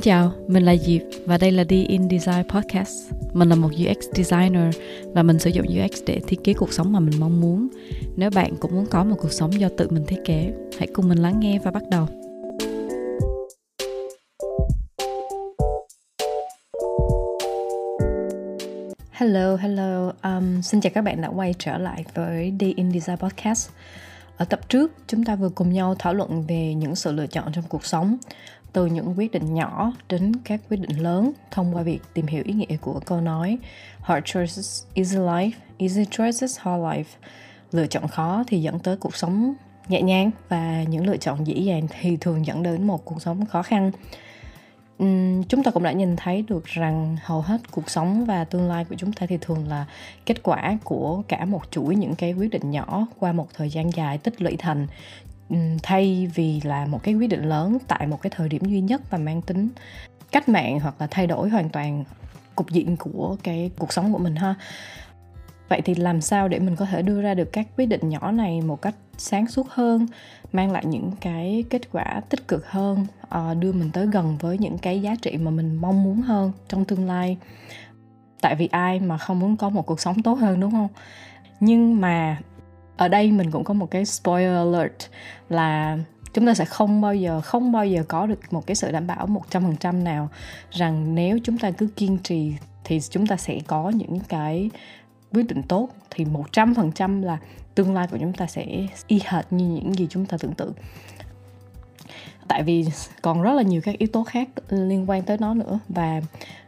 Xin chào, mình là Diệp và đây là The In Design Podcast. Mình là một UX designer và mình sử dụng UX để thiết kế cuộc sống mà mình mong muốn. Nếu bạn cũng muốn có một cuộc sống do tự mình thiết kế, hãy cùng mình lắng nghe và bắt đầu. Hello, hello. Um, xin chào các bạn đã quay trở lại với The In Design Podcast. Ở tập trước, chúng ta vừa cùng nhau thảo luận về những sự lựa chọn trong cuộc sống từ những quyết định nhỏ đến các quyết định lớn thông qua việc tìm hiểu ý nghĩa của câu nói Hard choices, easy life, easy choices, hard life. Lựa chọn khó thì dẫn tới cuộc sống nhẹ nhàng và những lựa chọn dễ dàng thì thường dẫn đến một cuộc sống khó khăn. Uhm, chúng ta cũng đã nhìn thấy được rằng hầu hết cuộc sống và tương lai của chúng ta thì thường là kết quả của cả một chuỗi những cái quyết định nhỏ qua một thời gian dài tích lũy thành Ừ, thay vì là một cái quyết định lớn tại một cái thời điểm duy nhất và mang tính cách mạng hoặc là thay đổi hoàn toàn cục diện của cái cuộc sống của mình ha. Vậy thì làm sao để mình có thể đưa ra được các quyết định nhỏ này một cách sáng suốt hơn, mang lại những cái kết quả tích cực hơn ờ, đưa mình tới gần với những cái giá trị mà mình mong muốn hơn trong tương lai? Tại vì ai mà không muốn có một cuộc sống tốt hơn, đúng không? Nhưng mà ở đây mình cũng có một cái spoiler alert là chúng ta sẽ không bao giờ không bao giờ có được một cái sự đảm bảo 100% nào rằng nếu chúng ta cứ kiên trì thì chúng ta sẽ có những cái quyết định tốt. Thì 100% là tương lai của chúng ta sẽ y hệt như những gì chúng ta tưởng tượng. Tại vì còn rất là nhiều các yếu tố khác liên quan tới nó nữa. Và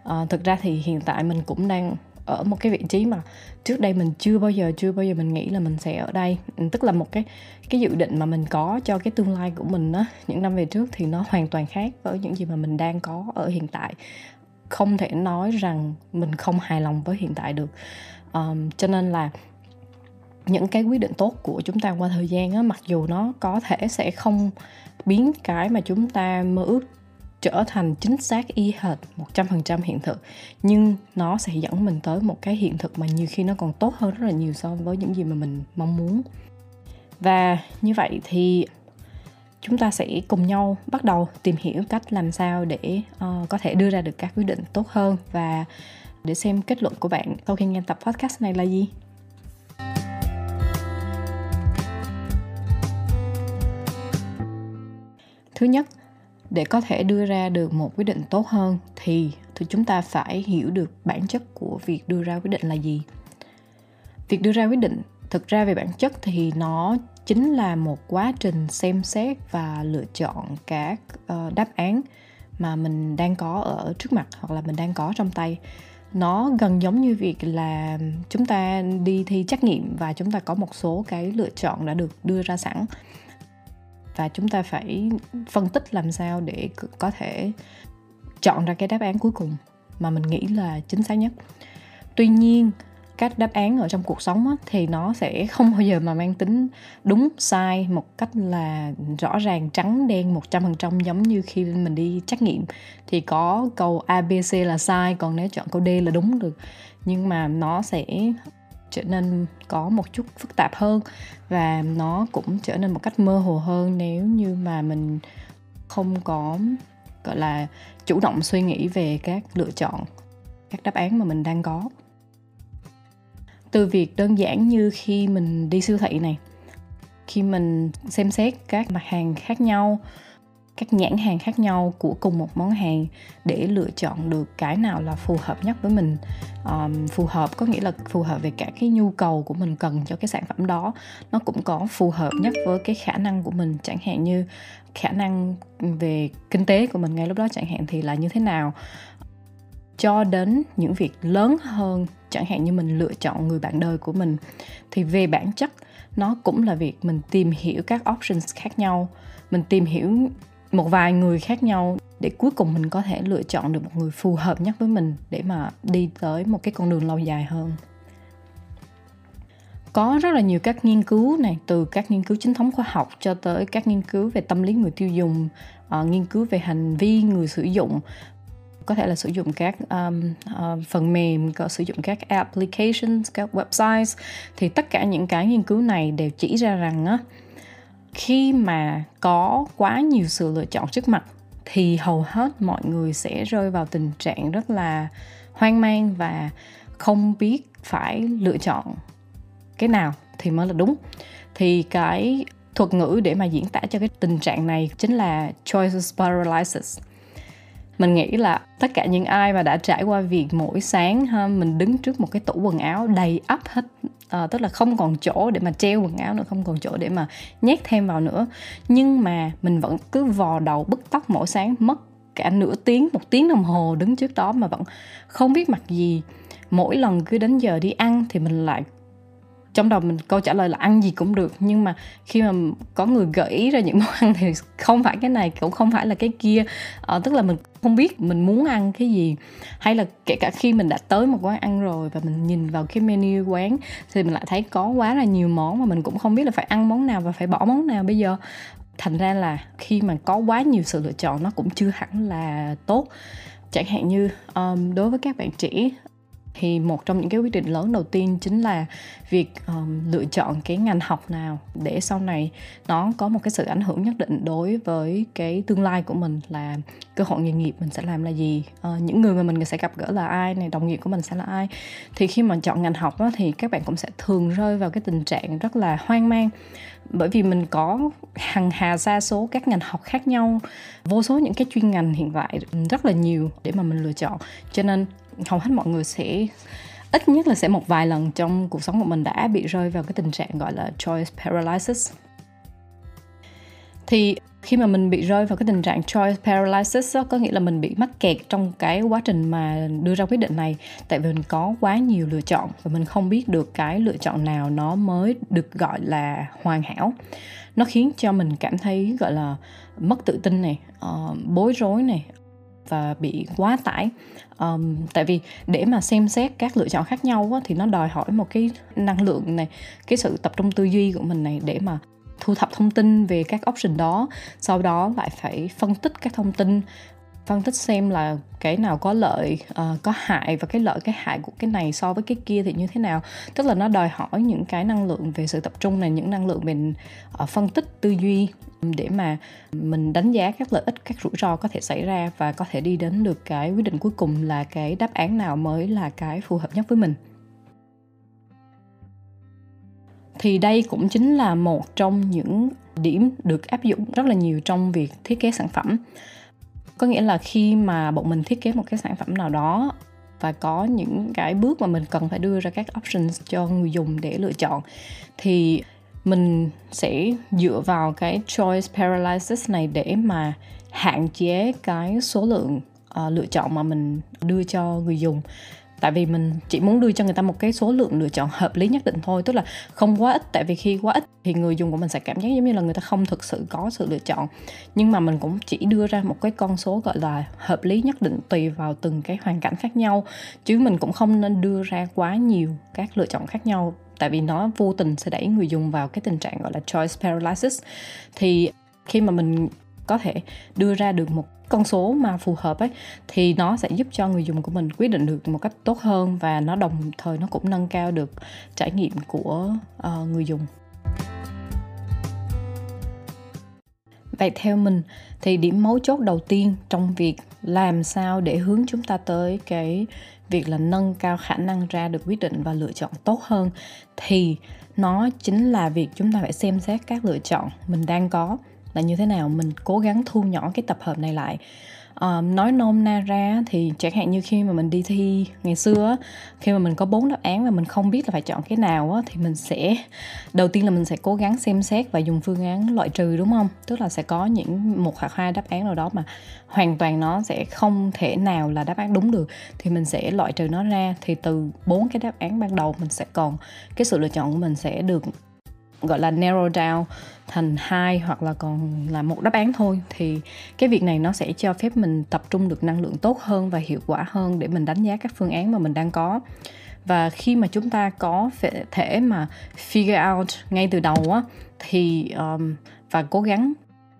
uh, thực ra thì hiện tại mình cũng đang ở một cái vị trí mà trước đây mình chưa bao giờ chưa bao giờ mình nghĩ là mình sẽ ở đây. Ừ, tức là một cái cái dự định mà mình có cho cái tương lai của mình á những năm về trước thì nó hoàn toàn khác với những gì mà mình đang có ở hiện tại. Không thể nói rằng mình không hài lòng với hiện tại được. Um, cho nên là những cái quyết định tốt của chúng ta qua thời gian á mặc dù nó có thể sẽ không biến cái mà chúng ta mơ ước trở thành chính xác y hệt 100% hiện thực nhưng nó sẽ dẫn mình tới một cái hiện thực mà nhiều khi nó còn tốt hơn rất là nhiều so với những gì mà mình mong muốn. Và như vậy thì chúng ta sẽ cùng nhau bắt đầu tìm hiểu cách làm sao để uh, có thể đưa ra được các quyết định tốt hơn. Và để xem kết luận của bạn sau khi nghe tập podcast này là gì. Thứ nhất để có thể đưa ra được một quyết định tốt hơn thì thì chúng ta phải hiểu được bản chất của việc đưa ra quyết định là gì. Việc đưa ra quyết định thực ra về bản chất thì nó chính là một quá trình xem xét và lựa chọn các uh, đáp án mà mình đang có ở trước mặt hoặc là mình đang có trong tay. Nó gần giống như việc là chúng ta đi thi trắc nghiệm và chúng ta có một số cái lựa chọn đã được đưa ra sẵn và chúng ta phải phân tích làm sao để có thể chọn ra cái đáp án cuối cùng mà mình nghĩ là chính xác nhất. Tuy nhiên các đáp án ở trong cuộc sống á, thì nó sẽ không bao giờ mà mang tính đúng sai một cách là rõ ràng trắng đen 100% giống như khi mình đi trắc nghiệm. Thì có câu ABC là sai còn nếu chọn câu D là đúng được. Nhưng mà nó sẽ trở nên có một chút phức tạp hơn và nó cũng trở nên một cách mơ hồ hơn nếu như mà mình không có, gọi là, chủ động suy nghĩ về các lựa chọn, các đáp án mà mình đang có. Từ việc đơn giản như khi mình đi siêu thị này, khi mình xem xét các mặt hàng khác nhau các nhãn hàng khác nhau của cùng một món hàng để lựa chọn được cái nào là phù hợp nhất với mình. Um, phù hợp có nghĩa là phù hợp về cả cái nhu cầu của mình cần cho cái sản phẩm đó. Nó cũng có phù hợp nhất với cái khả năng của mình. Chẳng hạn như khả năng về kinh tế của mình ngay lúc đó chẳng hạn thì là như thế nào? Cho đến những việc lớn hơn chẳng hạn như mình lựa chọn người bạn đời của mình thì về bản chất nó cũng là việc mình tìm hiểu các options khác nhau. Mình tìm hiểu một vài người khác nhau để cuối cùng mình có thể lựa chọn được một người phù hợp nhất với mình để mà đi tới một cái con đường lâu dài hơn. Có rất là nhiều các nghiên cứu này từ các nghiên cứu chính thống khoa học cho tới các nghiên cứu về tâm lý người tiêu dùng uh, nghiên cứu về hành vi người sử dụng. Có thể là sử dụng các um, uh, phần mềm có sử dụng các applications các websites. Thì tất cả những cái nghiên cứu này đều chỉ ra rằng á khi mà có quá nhiều sự lựa chọn trước mặt, thì hầu hết mọi người sẽ rơi vào tình trạng rất là hoang mang và không biết phải lựa chọn cái nào thì mới là đúng. Thì cái thuật ngữ để mà diễn tả cho cái tình trạng này chính là choices paralysis mình nghĩ là tất cả những ai mà đã trải qua việc mỗi sáng ha mình đứng trước một cái tủ quần áo đầy ắp hết à, tức là không còn chỗ để mà treo quần áo nữa không còn chỗ để mà nhét thêm vào nữa. Nhưng mà mình vẫn cứ vò đầu bứt tóc mỗi sáng mất cả nửa tiếng một tiếng đồng hồ đứng trước đó mà vẫn không biết mặc gì. Mỗi lần cứ đến giờ đi ăn thì mình lại trong đầu mình câu trả lời là ăn gì cũng được nhưng mà khi mà có người gợi ý ra những món ăn thì không phải cái này cũng không phải là cái kia. Ờ, tức là mình không biết mình muốn ăn cái gì. Hay là kể cả khi mình đã tới một quán ăn rồi và mình nhìn vào cái menu quán thì mình lại thấy có quá là nhiều món mà mình cũng không biết là phải ăn món nào và phải bỏ món nào bây giờ. Thành ra là khi mà có quá nhiều sự lựa chọn nó cũng chưa hẳn là tốt. Chẳng hạn như um, đối với các bạn trẻ thì một trong những cái quyết định lớn đầu tiên chính là việc um, lựa chọn cái ngành học nào để sau này nó có một cái sự ảnh hưởng nhất định đối với cái tương lai của mình là cơ hội nghề nghiệp mình sẽ làm là gì. Uh, những người mà mình sẽ gặp gỡ là ai này đồng nghiệp của mình sẽ là ai. Thì khi mà chọn ngành học đó, thì các bạn cũng sẽ thường rơi vào cái tình trạng rất là hoang mang. Bởi vì mình có hàng hà sa số các ngành học khác nhau vô số những cái chuyên ngành hiện tại rất là nhiều để mà mình lựa chọn. Cho nên hầu hết mọi người sẽ ít nhất là sẽ một vài lần trong cuộc sống của mình đã bị rơi vào cái tình trạng gọi là choice paralysis. Thì khi mà mình bị rơi vào cái tình trạng choice paralysis đó, có nghĩa là mình bị mắc kẹt trong cái quá trình mà đưa ra quyết định này tại vì mình có quá nhiều lựa chọn và mình không biết được cái lựa chọn nào nó mới được gọi là hoàn hảo. Nó khiến cho mình cảm thấy gọi là mất tự tin này uh, bối rối này và bị quá tải. Um, tại vì để mà xem xét các lựa chọn khác nhau á, thì nó đòi hỏi một cái năng lượng này cái sự tập trung tư duy của mình này để mà thu thập thông tin về các option đó sau đó lại phải phân tích các thông tin phân tích xem là cái nào có lợi uh, có hại và cái lợi cái hại của cái này so với cái kia thì như thế nào. Tức là nó đòi hỏi những cái năng lượng về sự tập trung này những năng lượng về uh, phân tích tư duy để mà mình đánh giá các lợi ích các rủi ro có thể xảy ra và có thể đi đến được cái quyết định cuối cùng là cái đáp án nào mới là cái phù hợp nhất với mình. Thì đây cũng chính là một trong những điểm được áp dụng rất là nhiều trong việc thiết kế sản phẩm có nghĩa là khi mà bọn mình thiết kế một cái sản phẩm nào đó và có những cái bước mà mình cần phải đưa ra các options cho người dùng để lựa chọn thì mình sẽ dựa vào cái choice paralysis này để mà hạn chế cái số lượng uh, lựa chọn mà mình đưa cho người dùng tại vì mình chỉ muốn đưa cho người ta một cái số lượng lựa chọn hợp lý nhất định thôi, tức là không quá ít. Tại vì khi quá ít thì người dùng của mình sẽ cảm giác giống như là người ta không thực sự có sự lựa chọn. Nhưng mà mình cũng chỉ đưa ra một cái con số gọi là hợp lý nhất định tùy vào từng cái hoàn cảnh khác nhau. Chứ mình cũng không nên đưa ra quá nhiều các lựa chọn khác nhau, tại vì nó vô tình sẽ đẩy người dùng vào cái tình trạng gọi là choice paralysis. Thì khi mà mình có thể đưa ra được một con số mà phù hợp ấy thì nó sẽ giúp cho người dùng của mình quyết định được một cách tốt hơn và nó đồng thời nó cũng nâng cao được trải nghiệm của uh, người dùng. Vậy theo mình thì điểm mấu chốt đầu tiên trong việc làm sao để hướng chúng ta tới cái việc là nâng cao khả năng ra được quyết định và lựa chọn tốt hơn thì nó chính là việc chúng ta phải xem xét các lựa chọn mình đang có là như thế nào mình cố gắng thu nhỏ cái tập hợp này lại. Um, nói nôm na ra thì chẳng hạn như khi mà mình đi thi ngày xưa khi mà mình có bốn đáp án và mình không biết là phải chọn cái nào á, thì mình sẽ đầu tiên là mình sẽ cố gắng xem xét và dùng phương án loại trừ đúng không? Tức là sẽ có những một hoặc hai đáp án nào đó mà hoàn toàn nó sẽ không thể nào là đáp án đúng được thì mình sẽ loại trừ nó ra. Thì từ bốn cái đáp án ban đầu mình sẽ còn cái sự lựa chọn của mình sẽ được gọi là narrow down thành hai hoặc là còn là một đáp án thôi thì cái việc này nó sẽ cho phép mình tập trung được năng lượng tốt hơn và hiệu quả hơn để mình đánh giá các phương án mà mình đang có. Và khi mà chúng ta có thể mà figure out ngay từ đầu á thì um, và cố gắng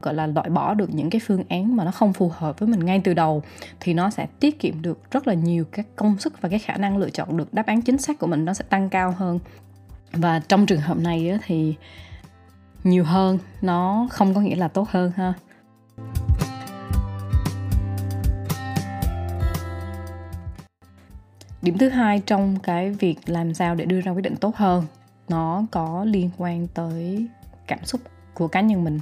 gọi là loại bỏ được những cái phương án mà nó không phù hợp với mình ngay từ đầu thì nó sẽ tiết kiệm được rất là nhiều các công sức và cái khả năng lựa chọn được. Đáp án chính xác của mình nó sẽ tăng cao hơn và trong trường hợp này thì nhiều hơn nó không có nghĩa là tốt hơn ha. Điểm thứ hai trong cái việc làm sao để đưa ra quyết định tốt hơn nó có liên quan tới cảm xúc của cá nhân mình.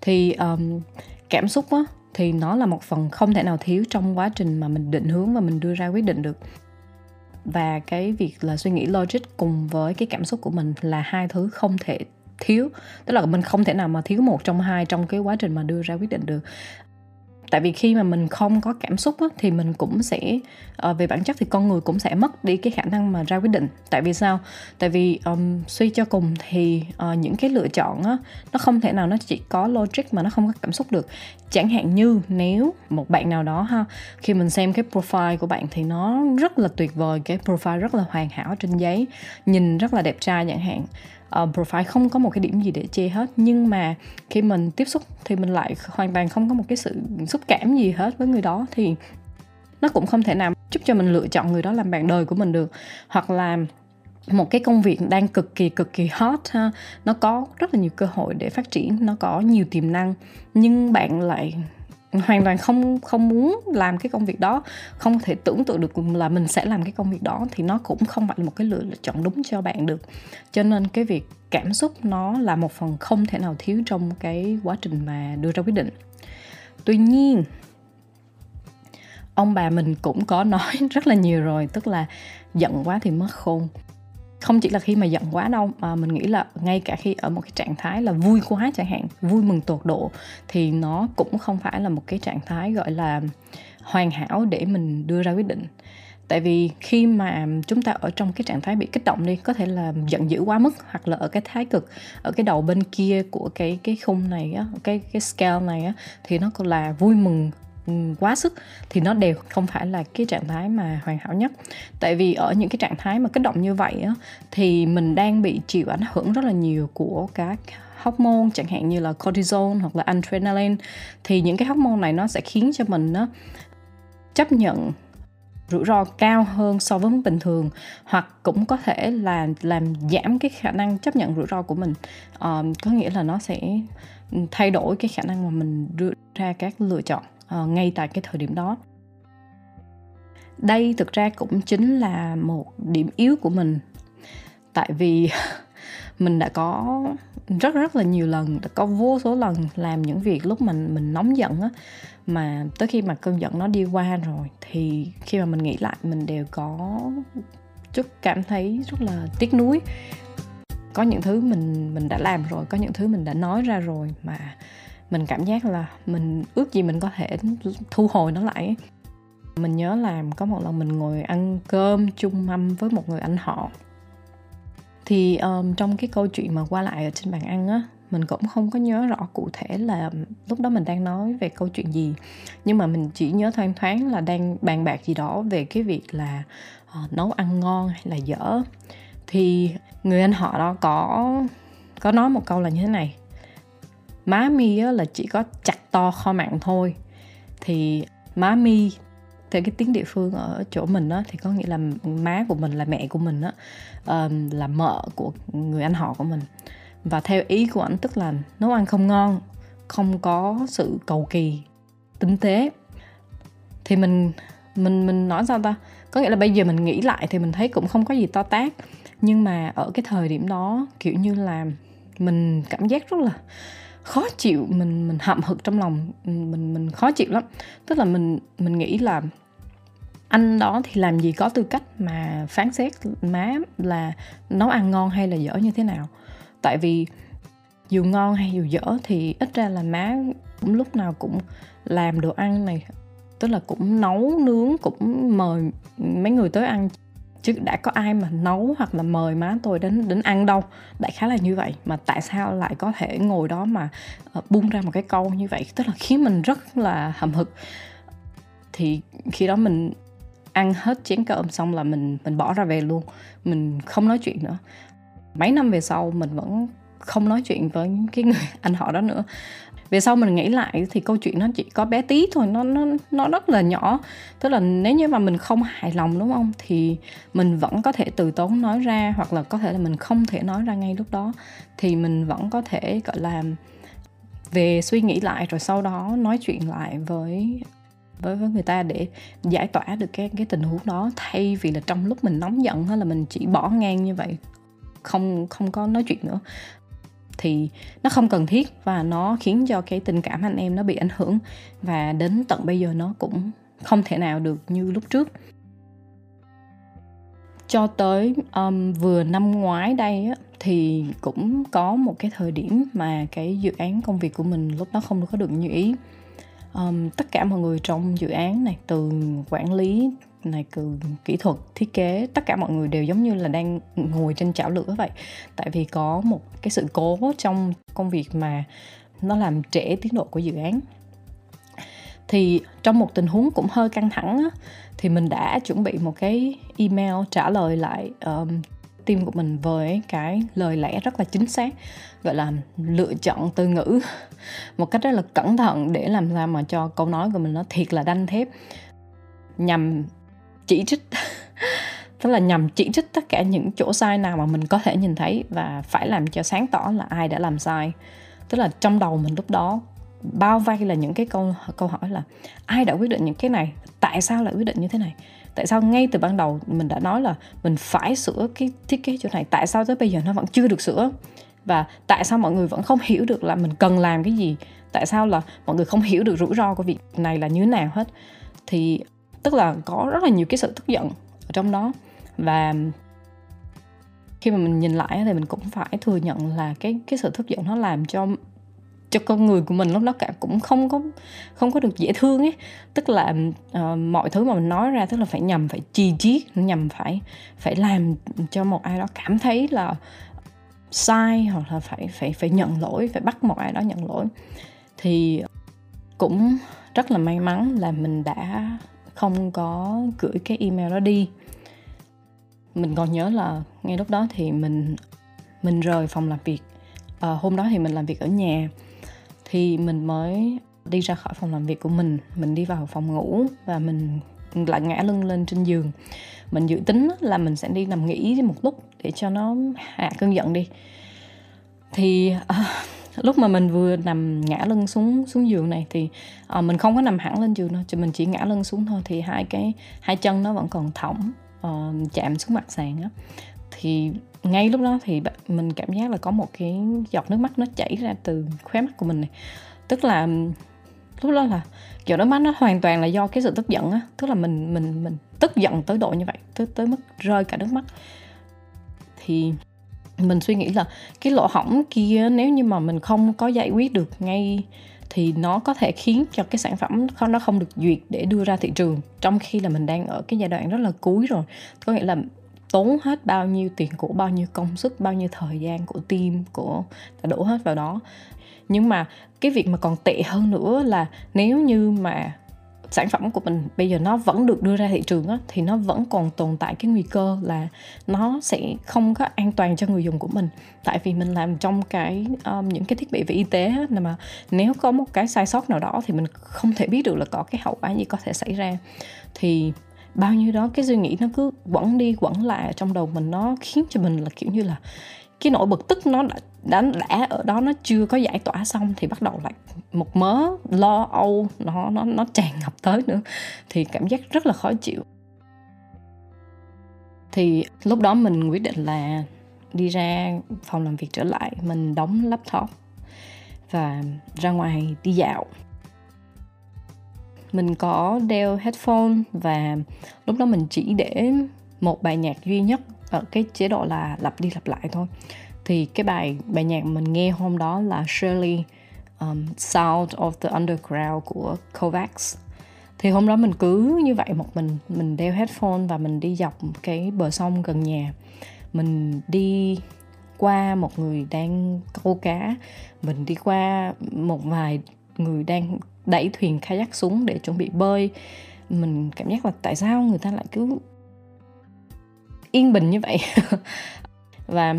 Thì um, cảm xúc á, thì nó là một phần không thể nào thiếu trong quá trình mà mình định hướng và mình đưa ra quyết định được và cái việc là suy nghĩ logic cùng với cái cảm xúc của mình là hai thứ không thể thiếu. Tức là mình không thể nào mà thiếu một trong hai trong cái quá trình mà đưa ra quyết định được tại vì khi mà mình không có cảm xúc á, thì mình cũng sẽ uh, về bản chất thì con người cũng sẽ mất đi cái khả năng mà ra quyết định. Tại vì sao? Tại vì um, suy cho cùng thì uh, những cái lựa chọn á, nó không thể nào nó chỉ có logic mà nó không có cảm xúc được. Chẳng hạn như nếu một bạn nào đó ha khi mình xem cái profile của bạn thì nó rất là tuyệt vời cái profile rất là hoàn hảo trên giấy nhìn rất là đẹp trai chẳng hạn uh, profile không có một cái điểm gì để chê hết. Nhưng mà khi mình tiếp xúc thì mình lại hoàn toàn không có một cái sự xúc cảm gì hết với người đó. Thì nó cũng không thể nào giúp cho mình lựa chọn người đó làm bạn đời của mình được. Hoặc là một cái công việc đang cực kỳ cực kỳ hot ha nó có rất là nhiều cơ hội để phát triển nó có nhiều tiềm năng nhưng bạn lại hoàn toàn không không muốn làm cái công việc đó, không thể tưởng tượng được là mình sẽ làm cái công việc đó, thì nó cũng không phải là một cái lựa chọn đúng cho bạn được. Cho nên cái việc cảm xúc nó là một phần không thể nào thiếu trong cái quá trình mà đưa ra quyết định. Tuy nhiên, ông bà mình cũng có nói rất là nhiều rồi, tức là giận quá thì mất khôn không chỉ là khi mà giận quá đâu, mà mình nghĩ là ngay cả khi ở một cái trạng thái là vui quá chẳng hạn, vui mừng tột độ, thì nó cũng không phải là một cái trạng thái gọi là hoàn hảo để mình đưa ra quyết định. Tại vì khi mà chúng ta ở trong cái trạng thái bị kích động đi, có thể là giận dữ quá mức hoặc là ở cái thái cực, ở cái đầu bên kia của cái cái khung này á, cái cái scale này á, thì nó còn là vui mừng quá sức thì nó đều không phải là cái trạng thái mà hoàn hảo nhất. Tại vì ở những cái trạng thái mà kích động như vậy á, thì mình đang bị chịu ảnh hưởng rất là nhiều của các hormone chẳng hạn như là cortisol hoặc là adrenaline. Thì những cái hormone này nó sẽ khiến cho mình á, chấp nhận rủi ro cao hơn so với mức bình thường hoặc cũng có thể là làm giảm cái khả năng chấp nhận rủi ro của mình. À, có nghĩa là nó sẽ thay đổi cái khả năng mà mình đưa ra các lựa chọn uh, ngay tại cái thời điểm đó. Đây thực ra cũng chính là một điểm yếu của mình. Tại vì mình đã có rất rất là nhiều lần đã có vô số lần làm những việc lúc mình mình nóng giận á mà tới khi mà cơn giận nó đi qua rồi thì khi mà mình nghĩ lại mình đều có chút cảm thấy rất là tiếc nuối. Có những thứ mình mình đã làm rồi có những thứ mình đã nói ra rồi mà mình cảm giác là mình ước gì mình có thể thu hồi nó lại. Mình nhớ là có một lần mình ngồi ăn cơm chung mâm với một người anh họ. Thì um, trong cái câu chuyện mà qua lại ở trên bàn ăn á mình cũng không có nhớ rõ cụ thể là lúc đó mình đang nói về câu chuyện gì. Nhưng mà mình chỉ nhớ thoang thoáng là đang bàn bạc gì đó về cái việc là uh, nấu ăn ngon hay là dở. Thì người anh họ đó có có nói một câu là như thế này má mi á, là chỉ có chặt to kho mặn thôi. Thì má mi theo cái tiếng địa phương ở chỗ mình á thì có nghĩa là má của mình là mẹ của mình á um, là mợ của người anh họ của mình. Và theo ý của anh tức là nấu ăn không ngon không có sự cầu kỳ tinh tế. Thì mình mình mình nói sao ta? Có nghĩa là bây giờ mình nghĩ lại thì mình thấy cũng không có gì to tát. Nhưng mà ở cái thời điểm đó kiểu như là mình cảm giác rất là khó chịu, mình mình hậm hực trong lòng, mình mình khó chịu lắm. Tức là mình mình nghĩ là anh đó thì làm gì có tư cách mà phán xét má là nấu ăn ngon hay là dở như thế nào. Tại vì dù ngon hay dù dở thì ít ra là má cũng lúc nào cũng làm đồ ăn này, tức là cũng nấu nướng, cũng mời mấy người tới ăn chứ đã có ai mà nấu hoặc là mời má tôi đến đến ăn đâu. Đại khái là như vậy. Mà tại sao lại có thể ngồi đó mà ờ, uh, bung ra một cái câu như vậy? Tức là khiến mình rất là hầm hực. Thì khi đó mình ăn hết chén cơm xong là mình mình bỏ ra về luôn. Mình không nói chuyện nữa. Mấy năm về sau mình vẫn không nói chuyện với cái người anh họ đó nữa về sau mình nghĩ lại thì câu chuyện nó chỉ có bé tí thôi, nó nó nó rất là nhỏ. Tức là nếu như mà mình không hài lòng, đúng không? Thì mình vẫn có thể từ tốn nói ra hoặc là có thể là mình không thể nói ra ngay lúc đó. Thì mình vẫn có thể, gọi là, về suy nghĩ lại rồi sau đó nói chuyện lại với với với người ta để giải tỏa được cái cái tình huống đó. Thay vì là trong lúc mình nóng giận hay là mình chỉ bỏ ngang như vậy, không không có nói chuyện nữa thì nó không cần thiết và nó khiến cho cái tình cảm anh em nó bị ảnh hưởng. Và đến tận bây giờ nó cũng không thể nào được như lúc trước. Cho tới um, vừa năm ngoái đây á, thì cũng có một cái thời điểm mà cái dự án công việc của mình lúc đó không có được như ý. Um, tất cả mọi người trong dự án này từ quản lý này từ kỹ thuật thiết kế tất cả mọi người đều giống như là đang ngồi trên chảo lửa vậy. Tại vì có một cái sự cố trong công việc mà nó làm trễ tiến độ của dự án. Thì trong một tình huống cũng hơi căng thẳng á, thì mình đã chuẩn bị một cái email trả lời lại um, team của mình với cái lời lẽ rất là chính xác gọi là lựa chọn từ ngữ một cách rất là cẩn thận để làm sao mà cho câu nói của mình nó thiệt là đanh thép. Nhằm chỉ trích. Tức là nhằm chỉ trích tất cả những chỗ sai nào mà mình có thể nhìn thấy và phải làm cho sáng tỏ là ai đã làm sai. Tức là trong đầu mình lúc đó bao vây là những cái câu câu hỏi là ai đã quyết định những cái này? Tại sao lại quyết định như thế này? Tại sao ngay từ ban đầu mình đã nói là mình phải sửa cái thiết kế chỗ này? Tại sao tới bây giờ nó vẫn chưa được sửa? Và tại sao mọi người vẫn không hiểu được là mình cần làm cái gì? Tại sao là mọi người không hiểu được rủi ro của việc này là như thế nào hết? Thì tức là có rất là nhiều cái sự tức giận ở trong đó. Và khi mà mình nhìn lại thì mình cũng phải thừa nhận là cái cái sự tức giận nó làm cho cho con người của mình lúc đó cả cũng không có không có được dễ thương ấy. Tức là uh, mọi thứ mà mình nói ra tức là phải nhầm phải chi chiết nhầm phải phải làm cho một ai đó cảm thấy là sai hoặc là phải phải phải nhận lỗi phải bắt một ai đó nhận lỗi. Thì cũng rất là may mắn là mình đã không có gửi cái email đó đi. Mình còn nhớ là ngay lúc đó thì mình mình rời phòng làm việc. À, hôm đó thì mình làm việc ở nhà thì mình mới đi ra khỏi phòng làm việc của mình. Mình đi vào phòng ngủ và mình lại ngã lưng lên trên giường. Mình dự tính là mình sẽ đi nằm nghỉ một lúc để cho nó hạ cơn giận đi. Thì à, lúc mà mình vừa nằm ngã lưng xuống xuống giường này thì uh, mình không có nằm hẳn lên giường đâu chỉ mình chỉ ngã lưng xuống thôi thì hai cái hai chân nó vẫn còn thõng uh, chạm xuống mặt sàn á. Thì ngay lúc đó thì mình cảm giác là có một cái giọt nước mắt nó chảy ra từ khóe mắt của mình này. Tức là lúc đó là giọt nước mắt nó hoàn toàn là do cái sự tức giận á. Tức là mình mình mình tức giận tới độ như vậy tới tới mức rơi cả nước mắt. Thì mình suy nghĩ là cái lỗ hỏng kia nếu như mà mình không có giải quyết được ngay thì nó có thể khiến cho cái sản phẩm nó không được duyệt để đưa ra thị trường, trong khi là mình đang ở cái giai đoạn rất là cuối rồi. Có nghĩa là tốn hết bao nhiêu tiền của bao nhiêu công sức, bao nhiêu thời gian của team, của đã đổ hết vào đó. Nhưng mà cái việc mà còn tệ hơn nữa là nếu như mà sản phẩm của mình bây giờ nó vẫn được đưa ra thị trường á, thì nó vẫn còn tồn tại cái nguy cơ là nó sẽ không có an toàn cho người dùng của mình. Tại vì mình làm trong cái um, những cái thiết bị về y tế á, mà nếu có một cái sai sót nào đó thì mình không thể biết được là có cái hậu quả gì có thể xảy ra. Thì bao nhiêu đó cái suy nghĩ nó cứ quẩn đi quẩn lại ở trong đầu mình nó khiến cho mình là kiểu như là cái nỗi bực tức nó đã, đã đã ở đó nó chưa có giải tỏa xong thì bắt đầu lại một mớ lo âu nó nó nó tràn ngập tới nữa thì cảm giác rất là khó chịu. Thì lúc đó mình quyết định là đi ra phòng làm việc trở lại mình đóng laptop và ra ngoài đi dạo. Mình có đeo headphone và lúc đó mình chỉ để một bài nhạc duy nhất ở cái chế độ là lặp đi lặp lại thôi. Thì cái bài bài nhạc mình nghe hôm đó là Shirley um, Sound of the Underground của Kovacs. Thì hôm đó mình cứ như vậy một mình mình đeo headphone và mình đi dọc cái bờ sông gần nhà. Mình đi qua một người đang câu cá. Mình đi qua một vài người đang đẩy thuyền kayak xuống để chuẩn bị bơi. Mình cảm giác là tại sao người ta lại cứ yên bình như vậy. Và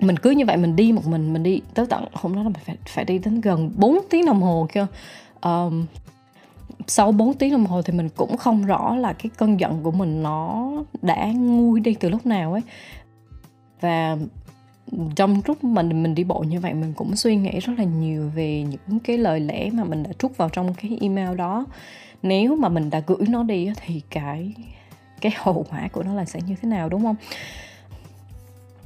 mình cứ như vậy mình đi một mình mình đi tới tận hôm đó là mình phải phải đi đến gần 4 tiếng đồng hồ kia um, sau 4 tiếng đồng hồ thì mình cũng không rõ là cái cơn giận của mình nó đã nguôi đi từ lúc nào ấy. Và trong lúc mình mình đi bộ như vậy mình cũng suy nghĩ rất là nhiều về những cái lời lẽ mà mình đã trút vào trong cái email đó. Nếu mà mình đã gửi nó đi thì cái cái hậu quả của nó là sẽ như thế nào, đúng không?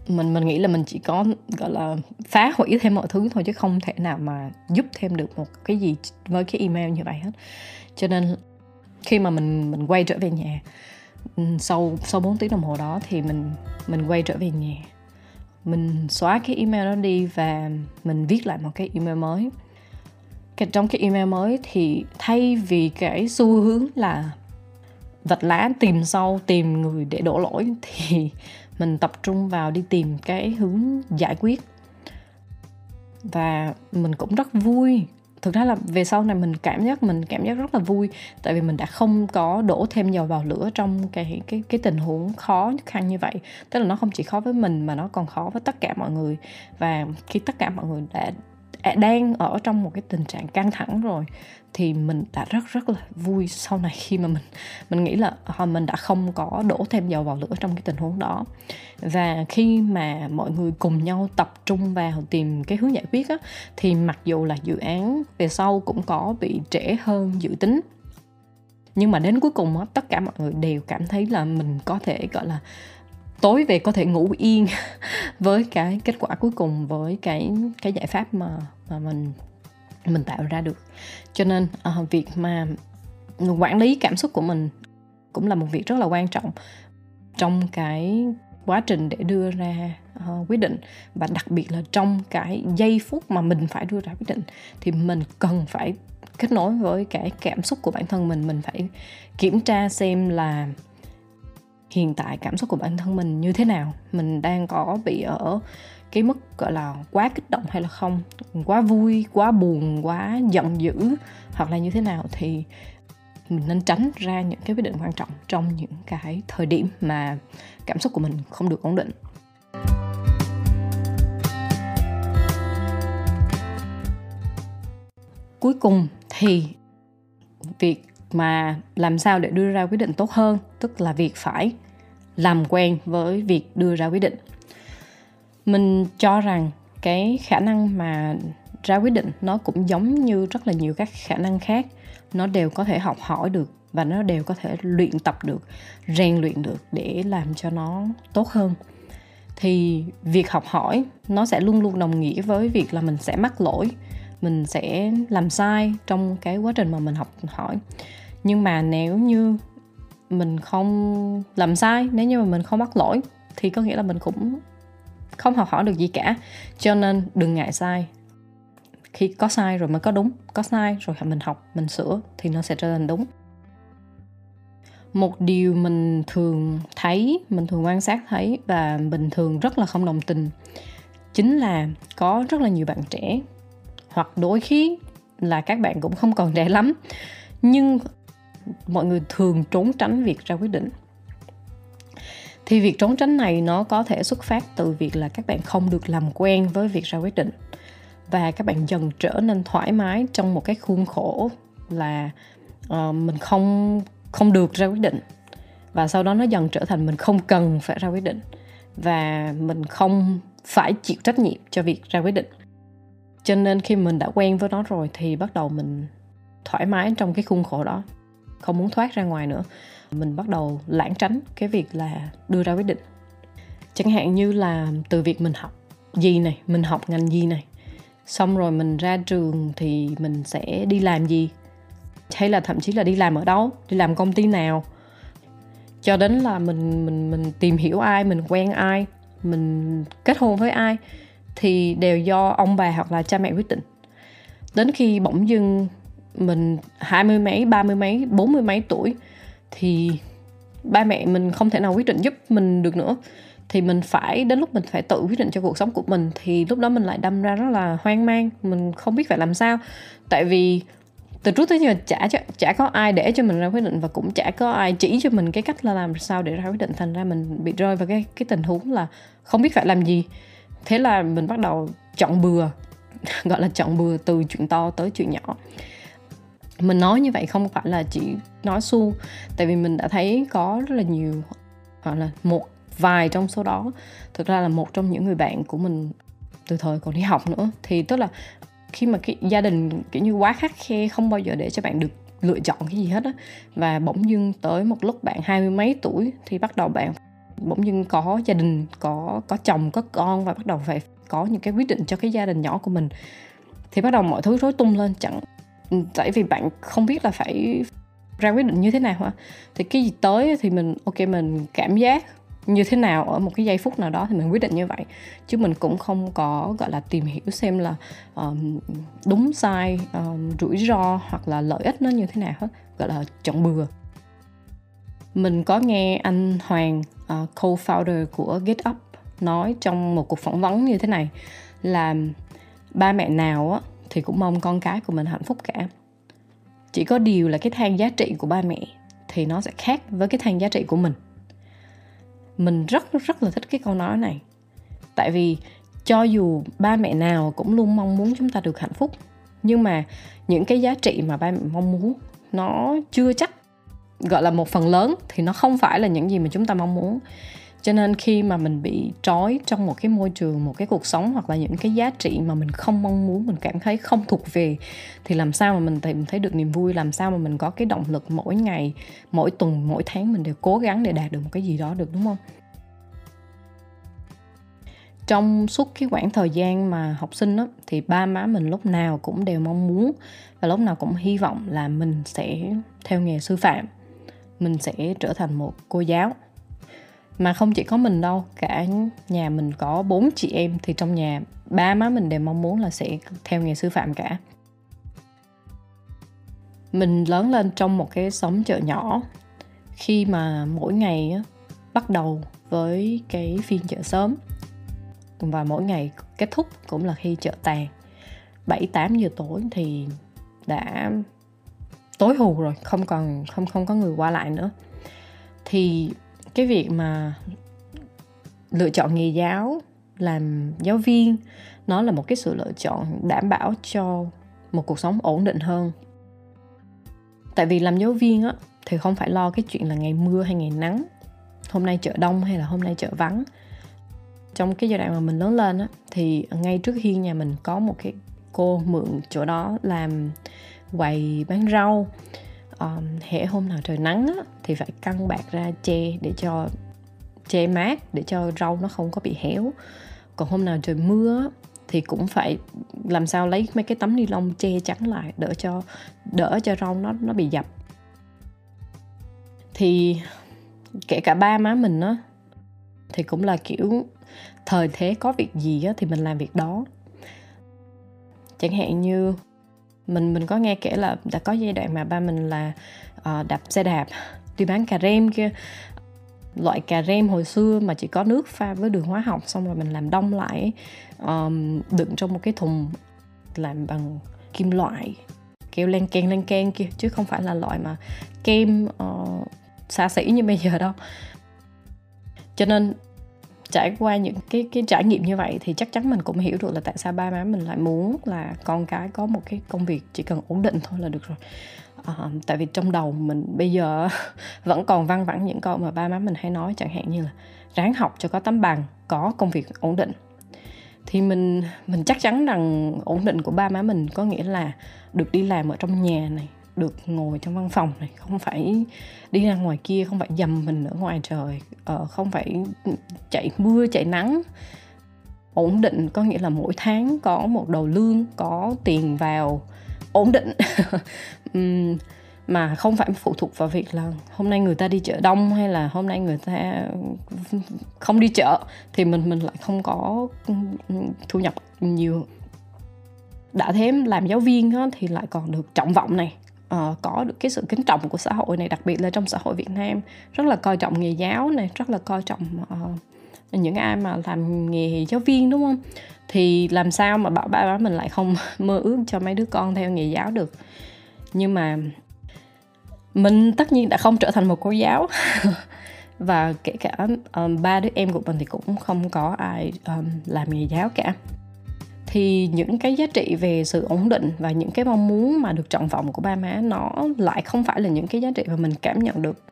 Mình mình nghĩ là mình chỉ có, gọi là, phá hủy thêm mọi thứ thôi chứ không thể nào mà giúp thêm được một cái gì với cái email như vậy hết. Cho nên khi mà mình mình quay trở về nhà ừ, sau sau 4 tiếng đồng hồ đó thì mình mình quay trở về nhà. Mình xóa cái email đó đi và mình viết lại một cái email mới. Cái, trong cái email mới thì thay vì cái xu hướng là vạch lá tìm sâu, tìm người để đổ lỗi thì mình tập trung vào đi tìm cái hướng giải quyết. Và mình cũng rất vui. Thực ra là về sau này mình cảm giác, mình cảm giác rất là vui, tại vì mình đã không có đổ thêm dầu vào lửa trong cái cái cái tình huống khó khăn như vậy. Tức là nó không chỉ khó với mình mà nó còn khó với tất cả mọi người. Và khi tất cả mọi người đã À, đang ở trong một cái tình trạng căng thẳng rồi thì mình đã rất rất là vui sau này khi mà mình mình nghĩ là hồi mình đã không có đổ thêm dầu vào lửa trong cái tình huống đó. Và khi mà mọi người cùng nhau tập trung vào tìm cái hướng giải quyết á, thì mặc dù là dự án về sau cũng có bị trễ hơn dự tính. Nhưng mà đến cuối cùng á, tất cả mọi người đều cảm thấy là mình có thể gọi là tối về có thể ngủ yên với cái kết quả cuối cùng với cái cái giải pháp mà mà mình mình tạo ra được. Cho nên uh, việc mà quản lý cảm xúc của mình cũng là một việc rất là quan trọng trong cái quá trình để đưa ra uh, quyết định. Và đặc biệt là trong cái giây phút mà mình phải đưa ra quyết định thì mình cần phải kết nối với cái cảm xúc của bản thân mình. Mình phải kiểm tra xem là hiện tại cảm xúc của bản thân mình như thế nào. Mình đang có bị ở cái mức, gọi là, quá kích động hay là không, quá vui, quá buồn, quá giận dữ hoặc là như thế nào thì mình nên tránh ra những cái quyết định quan trọng trong những cái thời điểm mà cảm xúc của mình không được ổn định. Cuối cùng thì việc mà làm sao để đưa ra quyết định tốt hơn, tức là việc phải làm quen với việc đưa ra quyết định mình cho rằng cái khả năng mà ra quyết định nó cũng giống như rất là nhiều các khả năng khác. Nó đều có thể học hỏi được và nó đều có thể luyện tập được, rèn luyện được để làm cho nó tốt hơn. Thì việc học hỏi nó sẽ luôn luôn đồng nghĩa với việc là mình sẽ mắc lỗi, mình sẽ làm sai trong cái quá trình mà mình học hỏi. Nhưng mà nếu như mình không làm sai, nếu như mà mình không mắc lỗi, thì có nghĩa là mình cũng không học hỏi được gì cả. Cho nên đừng ngại sai. Khi có sai rồi mới có đúng. Có sai rồi mình học, mình sửa thì nó sẽ trở thành đúng. Một điều mình thường thấy, mình thường quan sát thấy và bình thường rất là không đồng tình chính là có rất là nhiều bạn trẻ hoặc đôi khi là các bạn cũng không còn trẻ lắm, nhưng mọi người thường trốn tránh việc ra quyết định thì việc trốn tránh này nó có thể xuất phát từ việc là các bạn không được làm quen với việc ra quyết định. Và các bạn dần trở nên thoải mái trong một cái khuôn khổ là uh, mình không không được ra quyết định. Và sau đó nó dần trở thành mình không cần phải ra quyết định. Và mình không phải chịu trách nhiệm cho việc ra quyết định. Cho nên khi mình đã quen với nó rồi thì bắt đầu mình thoải mái trong cái khuôn khổ đó. Không muốn thoát ra ngoài nữa mình bắt đầu lãng tránh cái việc là đưa ra quyết định. Chẳng hạn như là từ việc mình học gì này, mình học ngành gì này, xong rồi mình ra trường thì mình sẽ đi làm gì? Hay là thậm chí là đi làm ở đâu? Đi làm công ty nào? Cho đến là mình mình mình tìm hiểu ai, mình quen ai, mình kết hôn với ai thì đều do ông bà hoặc là cha mẹ quyết định. Đến khi bỗng dưng mình hai mươi mấy, ba mươi mấy, bốn mươi mấy tuổi thì ba mẹ mình không thể nào quyết định giúp mình được nữa. Thì mình phải, đến lúc mình phải tự quyết định cho cuộc sống của mình, thì lúc đó mình lại đâm ra rất là hoang mang. Mình không biết phải làm sao. Tại vì từ trước tới giờ chả chả có ai để cho mình ra quyết định và cũng chả có ai chỉ cho mình cái cách là làm sao để ra quyết định. Thành ra mình bị rơi vào cái cái tình huống là không biết phải làm gì. Thế là mình bắt đầu chọn bừa, gọi là chọn bừa từ chuyện to tới chuyện nhỏ mình nói như vậy không phải là chỉ nói su tại vì mình đã thấy có rất là nhiều hoặc là một vài trong số đó, thực ra là một trong những người bạn của mình từ thời còn đi học nữa. Thì tức là khi mà cái gia đình kiểu như quá khắc khe, không bao giờ để cho bạn được lựa chọn cái gì hết á, và bỗng dưng tới một lúc bạn hai mươi mấy tuổi thì bắt đầu bạn, bỗng dưng có gia đình, có có chồng, có con và bắt đầu phải có những cái quyết định cho cái gia đình nhỏ của mình. Thì bắt đầu mọi thứ rối tung lên, chẳng tại vì bạn không biết là phải ra quyết định như thế nào hả? Thì cái gì tới thì mình ok mình cảm giác như thế nào ở một cái giây phút nào đó thì mình quyết định như vậy. Chứ mình cũng không có gọi là tìm hiểu xem là um, đúng sai um, rủi ro hoặc là lợi ích nó như thế nào hết gọi là chọn bừa. Mình có nghe anh Hoàng uh, co-founder của GetUp nói trong một cuộc phỏng vấn như thế này là ba mẹ nào á, thì cũng mong con cái của mình hạnh phúc cả. Chỉ có điều là cái thang giá trị của ba mẹ thì nó sẽ khác với cái thang giá trị của mình. Mình rất rất là thích cái câu nói này. Tại vì cho dù ba mẹ nào cũng luôn mong muốn chúng ta được hạnh phúc, nhưng mà những cái giá trị mà ba mẹ mong muốn nó chưa chắc, gọi là một phần lớn thì nó không phải là những gì mà chúng ta mong muốn cho nên khi mà mình bị trói trong một cái môi trường một cái cuộc sống hoặc là những cái giá trị mà mình không mong muốn mình cảm thấy không thuộc về thì làm sao mà mình tìm thấy được niềm vui? Làm sao mà mình có cái động lực mỗi ngày mỗi tuần mỗi tháng mình đều cố gắng để đạt được một cái gì đó được đúng không? Trong suốt cái khoảng thời gian mà học sinh đó, thì ba má mình lúc nào cũng đều mong muốn và lúc nào cũng hy vọng là mình sẽ theo nghề sư phạm mình sẽ trở thành một cô giáo mà không chỉ có mình đâu cả nhà mình có bốn chị em thì trong nhà ba má mình đều mong muốn là sẽ theo nghề sư phạm cả. Mình lớn lên trong một cái xóm chợ nhỏ. Khi mà mỗi ngày bắt đầu với cái phiên chợ sớm. Và mỗi ngày kết thúc cũng là khi chợ tàn. 7 8 giờ tối thì đã tối hù rồi, không còn không không có người qua lại nữa. Thì cái việc mà lựa chọn nghề giáo, làm giáo viên, nó là một cái sự lựa chọn đảm bảo cho một cuộc sống ổn định hơn. Tại vì làm giáo viên á, thì không phải lo cái chuyện là ngày mưa hay ngày nắng, hôm nay chợ đông hay là hôm nay chợ vắng. Trong cái giai đoạn mà mình lớn lên á, thì ngay trước khi nhà mình có một cái cô mượn chỗ đó làm quầy bán rau um, hễ hôm nào trời nắng á, thì phải căng bạc ra che để cho che mát để cho rau nó không có bị héo. Còn hôm nào trời mưa á, thì cũng phải làm sao lấy mấy cái tấm ni lông che chắn lại đỡ cho đỡ cho rau nó nó bị dập. Thì kể cả ba má mình á thì cũng là kiểu thời thế có việc gì á thì mình làm việc đó. Chẳng hạn như mình mình có nghe kể là đã có giai đoạn mà ba mình là uh, đạp xe đạp đi bán cà rem kia. Loại cà rem hồi xưa mà chỉ có nước pha với đường hóa học xong rồi mình làm đông lại um, đựng trong một cái thùng làm bằng kim loại kêu len ken len ken kia chứ không phải là loại mà kem uh, xa xỉ như bây giờ đâu. Cho nên trải qua những cái cái trải nghiệm như vậy thì chắc chắn mình cũng hiểu được là tại sao ba má mình lại muốn là con cái có một cái công việc chỉ cần ổn định thôi là được rồi. À, tại vì trong đầu mình bây giờ vẫn còn văng vẳng những câu mà ba má mình hay nói chẳng hạn như là ráng học cho có tấm bằng có công việc ổn định. Thì mình mình chắc chắn rằng ổn định của ba má mình có nghĩa là được đi làm ở trong nhà này được ngồi trong văn phòng này không phải đi ra ngoài kia không phải dầm mình ở ngoài trời ờ, không phải chạy mưa chạy nắng. Ổn định có nghĩa là mỗi tháng có một đầu lương có tiền vào ổn định. Mà không phải phụ thuộc vào việc là hôm nay người ta đi chợ đông hay là hôm nay người ta không đi chợ thì mình mình lại không có thu nhập nhiều. Đã thế làm giáo viên á, thì lại còn được trọng vọng này uh, có được cái sự kính trọng của xã hội này đặc biệt là trong xã hội Việt Nam. Rất là coi trọng nghề giáo này rất là coi trọng uh, những ai mà làm nghề giáo viên đúng không? Thì làm sao mà bảo ba má mình lại không mơ ước cho mấy đứa con theo nghề giáo được? Nhưng mà mình tất nhiên đã không trở thành một cô giáo. Và kể cả um, ba đứa em của mình thì cũng không có ai um, làm nghề giáo cả thì những cái giá trị về sự ổn định và những cái mong muốn mà được trọng vọng của ba má, nó lại không phải là những cái giá trị mà mình cảm nhận được.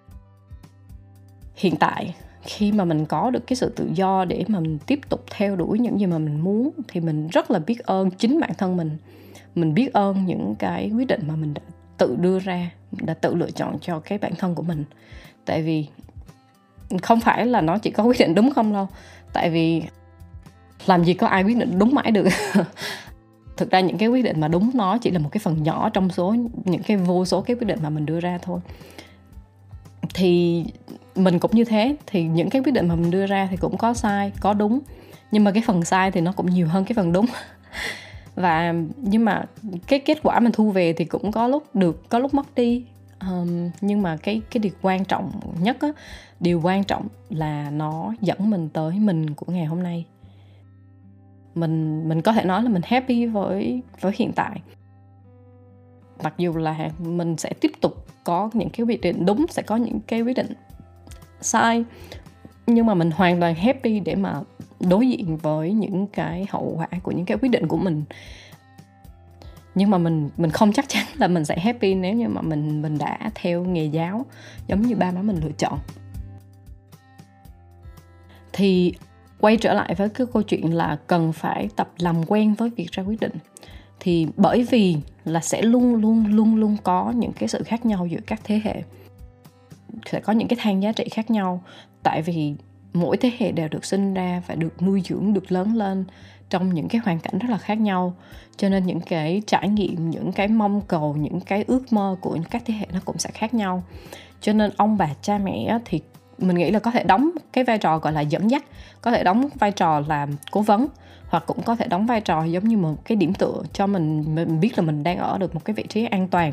Hiện tại, khi mà mình có được cái sự tự do để mà mình tiếp tục theo đuổi những gì mà mình muốn, thì mình rất là biết ơn chính bản thân mình. Mình biết ơn những cái quyết định mà mình đã tự đưa ra, đã tự lựa chọn cho cái bản thân của mình. Tại vì không phải là nó chỉ có quyết định đúng không đâu. Tại vì làm gì có ai quyết định đúng mãi được. Thực ra những cái quyết định mà đúng nó chỉ là một cái phần nhỏ trong số những cái vô số cái quyết định mà mình đưa ra thôi. Thì mình cũng như thế thì những cái quyết định mà mình đưa ra thì cũng có sai có đúng. Nhưng mà cái phần sai thì nó cũng nhiều hơn cái phần đúng. Và nhưng mà cái kết quả mình thu về thì cũng có lúc được có lúc mất đi. Um, nhưng mà cái cái điều quan trọng nhất á điều quan trọng là nó dẫn mình tới mình của ngày hôm nay mình mình có thể nói là mình happy với với hiện tại. Mặc dù là mình sẽ tiếp tục có những cái quyết định đúng, sẽ có những cái quyết định sai, nhưng mà mình hoàn toàn happy để mà đối diện với những cái hậu quả của những cái quyết định của mình. Nhưng mà mình mình không chắc chắn là mình sẽ happy nếu như mà mình mình đã theo nghề giáo, giống như ba má mình lựa chọn. Thì quay trở lại với cái câu chuyện là cần phải tập làm quen với việc ra quyết định. Thì bởi vì là sẽ luôn luôn luôn luôn có những cái sự khác nhau giữa các thế hệ. Sẽ có những cái thang giá trị khác nhau. Tại vì mỗi thế hệ đều được sinh ra và được nuôi dưỡng, được lớn lên trong những cái hoàn cảnh rất là khác nhau. Cho nên những cái trải nghiệm, những cái mong cầu, những cái ước mơ của các thế hệ nó cũng sẽ khác nhau. Cho nên ông bà, cha mẹ thì mình nghĩ là có thể đóng cái vai trò gọi là dẫn dắt, có thể đóng vai trò làm cố vấn, hoặc cũng có thể đóng vai trò giống như một cái điểm tựa cho mình mình biết là mình đang ở được một cái vị trí an toàn.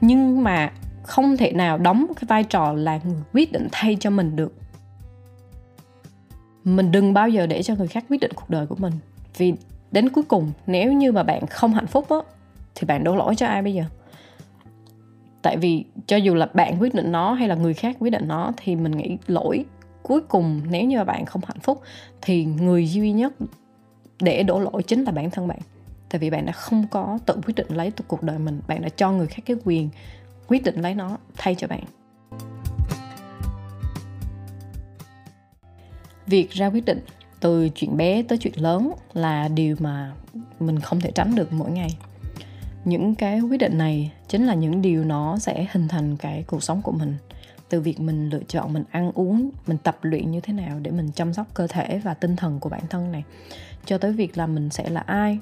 Nhưng mà không thể nào đóng cái vai trò là người quyết định thay cho mình được. Mình đừng bao giờ để cho người khác quyết định cuộc đời của mình. Vì đến cuối cùng, nếu như mà bạn không hạnh phúc á, thì bạn đổ lỗi cho ai bây giờ? Tại vì cho dù là bạn quyết định nó hay là người khác quyết định nó thì mình nghĩ lỗi cuối cùng nếu như mà bạn không hạnh phúc thì người duy nhất để đổ lỗi chính là bản thân bạn. Tại vì bạn đã không có tự quyết định lấy cuộc đời mình, bạn đã cho người khác cái quyền quyết định lấy nó thay cho bạn. Việc ra quyết định từ chuyện bé tới chuyện lớn là điều mà mình không thể tránh được mỗi ngày những cái quyết định này chính là những điều nó sẽ hình thành cái cuộc sống của mình. Từ việc mình lựa chọn, mình ăn uống, mình tập luyện như thế nào để mình chăm sóc cơ thể và tinh thần của bản thân này. Cho tới việc là mình sẽ là ai,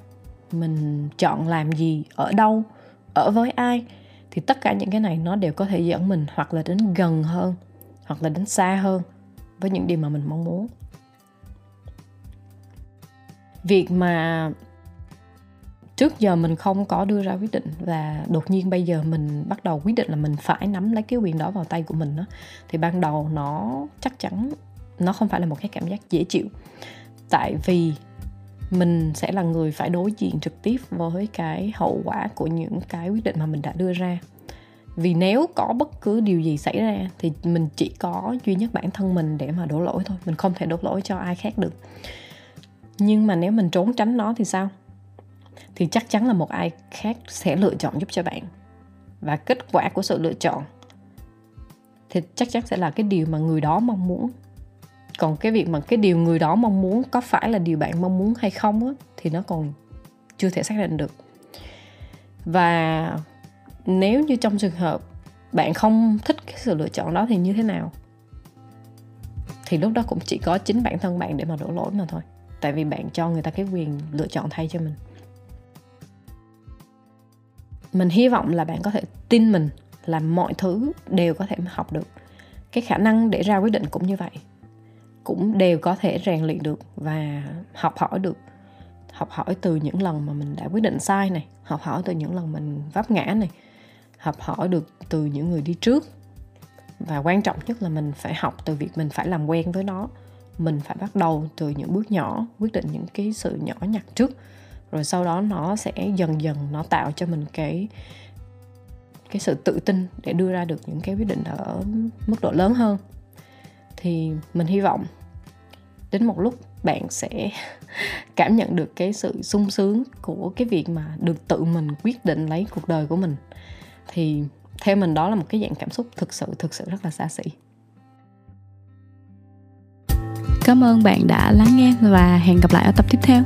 mình chọn làm gì, ở đâu, ở với ai, thì tất cả những cái này nó đều có thể dẫn mình hoặc là đến gần hơn, hoặc là đến xa hơn với những điều mà mình mong muốn. Việc mà trước giờ mình không có đưa ra quyết định và đột nhiên bây giờ mình bắt đầu quyết định là mình phải nắm lấy cái quyền đó vào tay của mình đó thì ban đầu nó chắc chắn nó không phải là một cái cảm giác dễ chịu. Tại vì mình sẽ là người phải đối diện trực tiếp với cái hậu quả của những cái quyết định mà mình đã đưa ra. Vì nếu có bất cứ điều gì xảy ra thì mình chỉ có duy nhất bản thân mình để mà đổ lỗi thôi. Mình không thể đổ lỗi cho ai khác được. Nhưng mà nếu mình trốn tránh nó thì sao? Thì chắc chắn là một ai khác sẽ lựa chọn giúp cho bạn. Và kết quả của sự lựa chọn thì chắc chắn sẽ là cái điều mà người đó mong muốn. Còn cái việc mà cái điều người đó mong muốn có phải là điều bạn mong muốn hay không á, thì nó còn chưa thể xác định được. Và nếu như trong trường hợp bạn không thích cái sự lựa chọn đó thì như thế nào? Thì lúc đó cũng chỉ có chính bản thân bạn để mà đổ lỗi mà thôi. Tại vì bạn cho người ta cái quyền lựa chọn thay cho mình mình hy vọng là bạn có thể tin mình là mọi thứ đều có thể học được. Cái khả năng để ra quyết định cũng như vậy. Cũng đều có thể rèn luyện được và học hỏi được. Học hỏi từ những lần mà mình đã quyết định sai này, học hỏi từ những lần mình vấp ngã này, học hỏi được từ những người đi trước. Và quan trọng nhất là mình phải học từ việc mình phải làm quen với nó. Mình phải bắt đầu từ những bước nhỏ, quyết định những cái sự nhỏ nhặt trước rồi sau đó nó sẽ dần dần nó tạo cho mình cái cái sự tự tin để đưa ra được những cái quyết định ở mức độ lớn hơn. Thì mình hy vọng đến một lúc bạn sẽ cảm nhận được cái sự sung sướng của cái việc mà được tự mình quyết định lấy cuộc đời của mình. Thì theo mình đó là một cái dạng cảm xúc thực sự thực sự rất là xa xỉ. Cảm ơn bạn đã lắng nghe và hẹn gặp lại ở tập tiếp theo.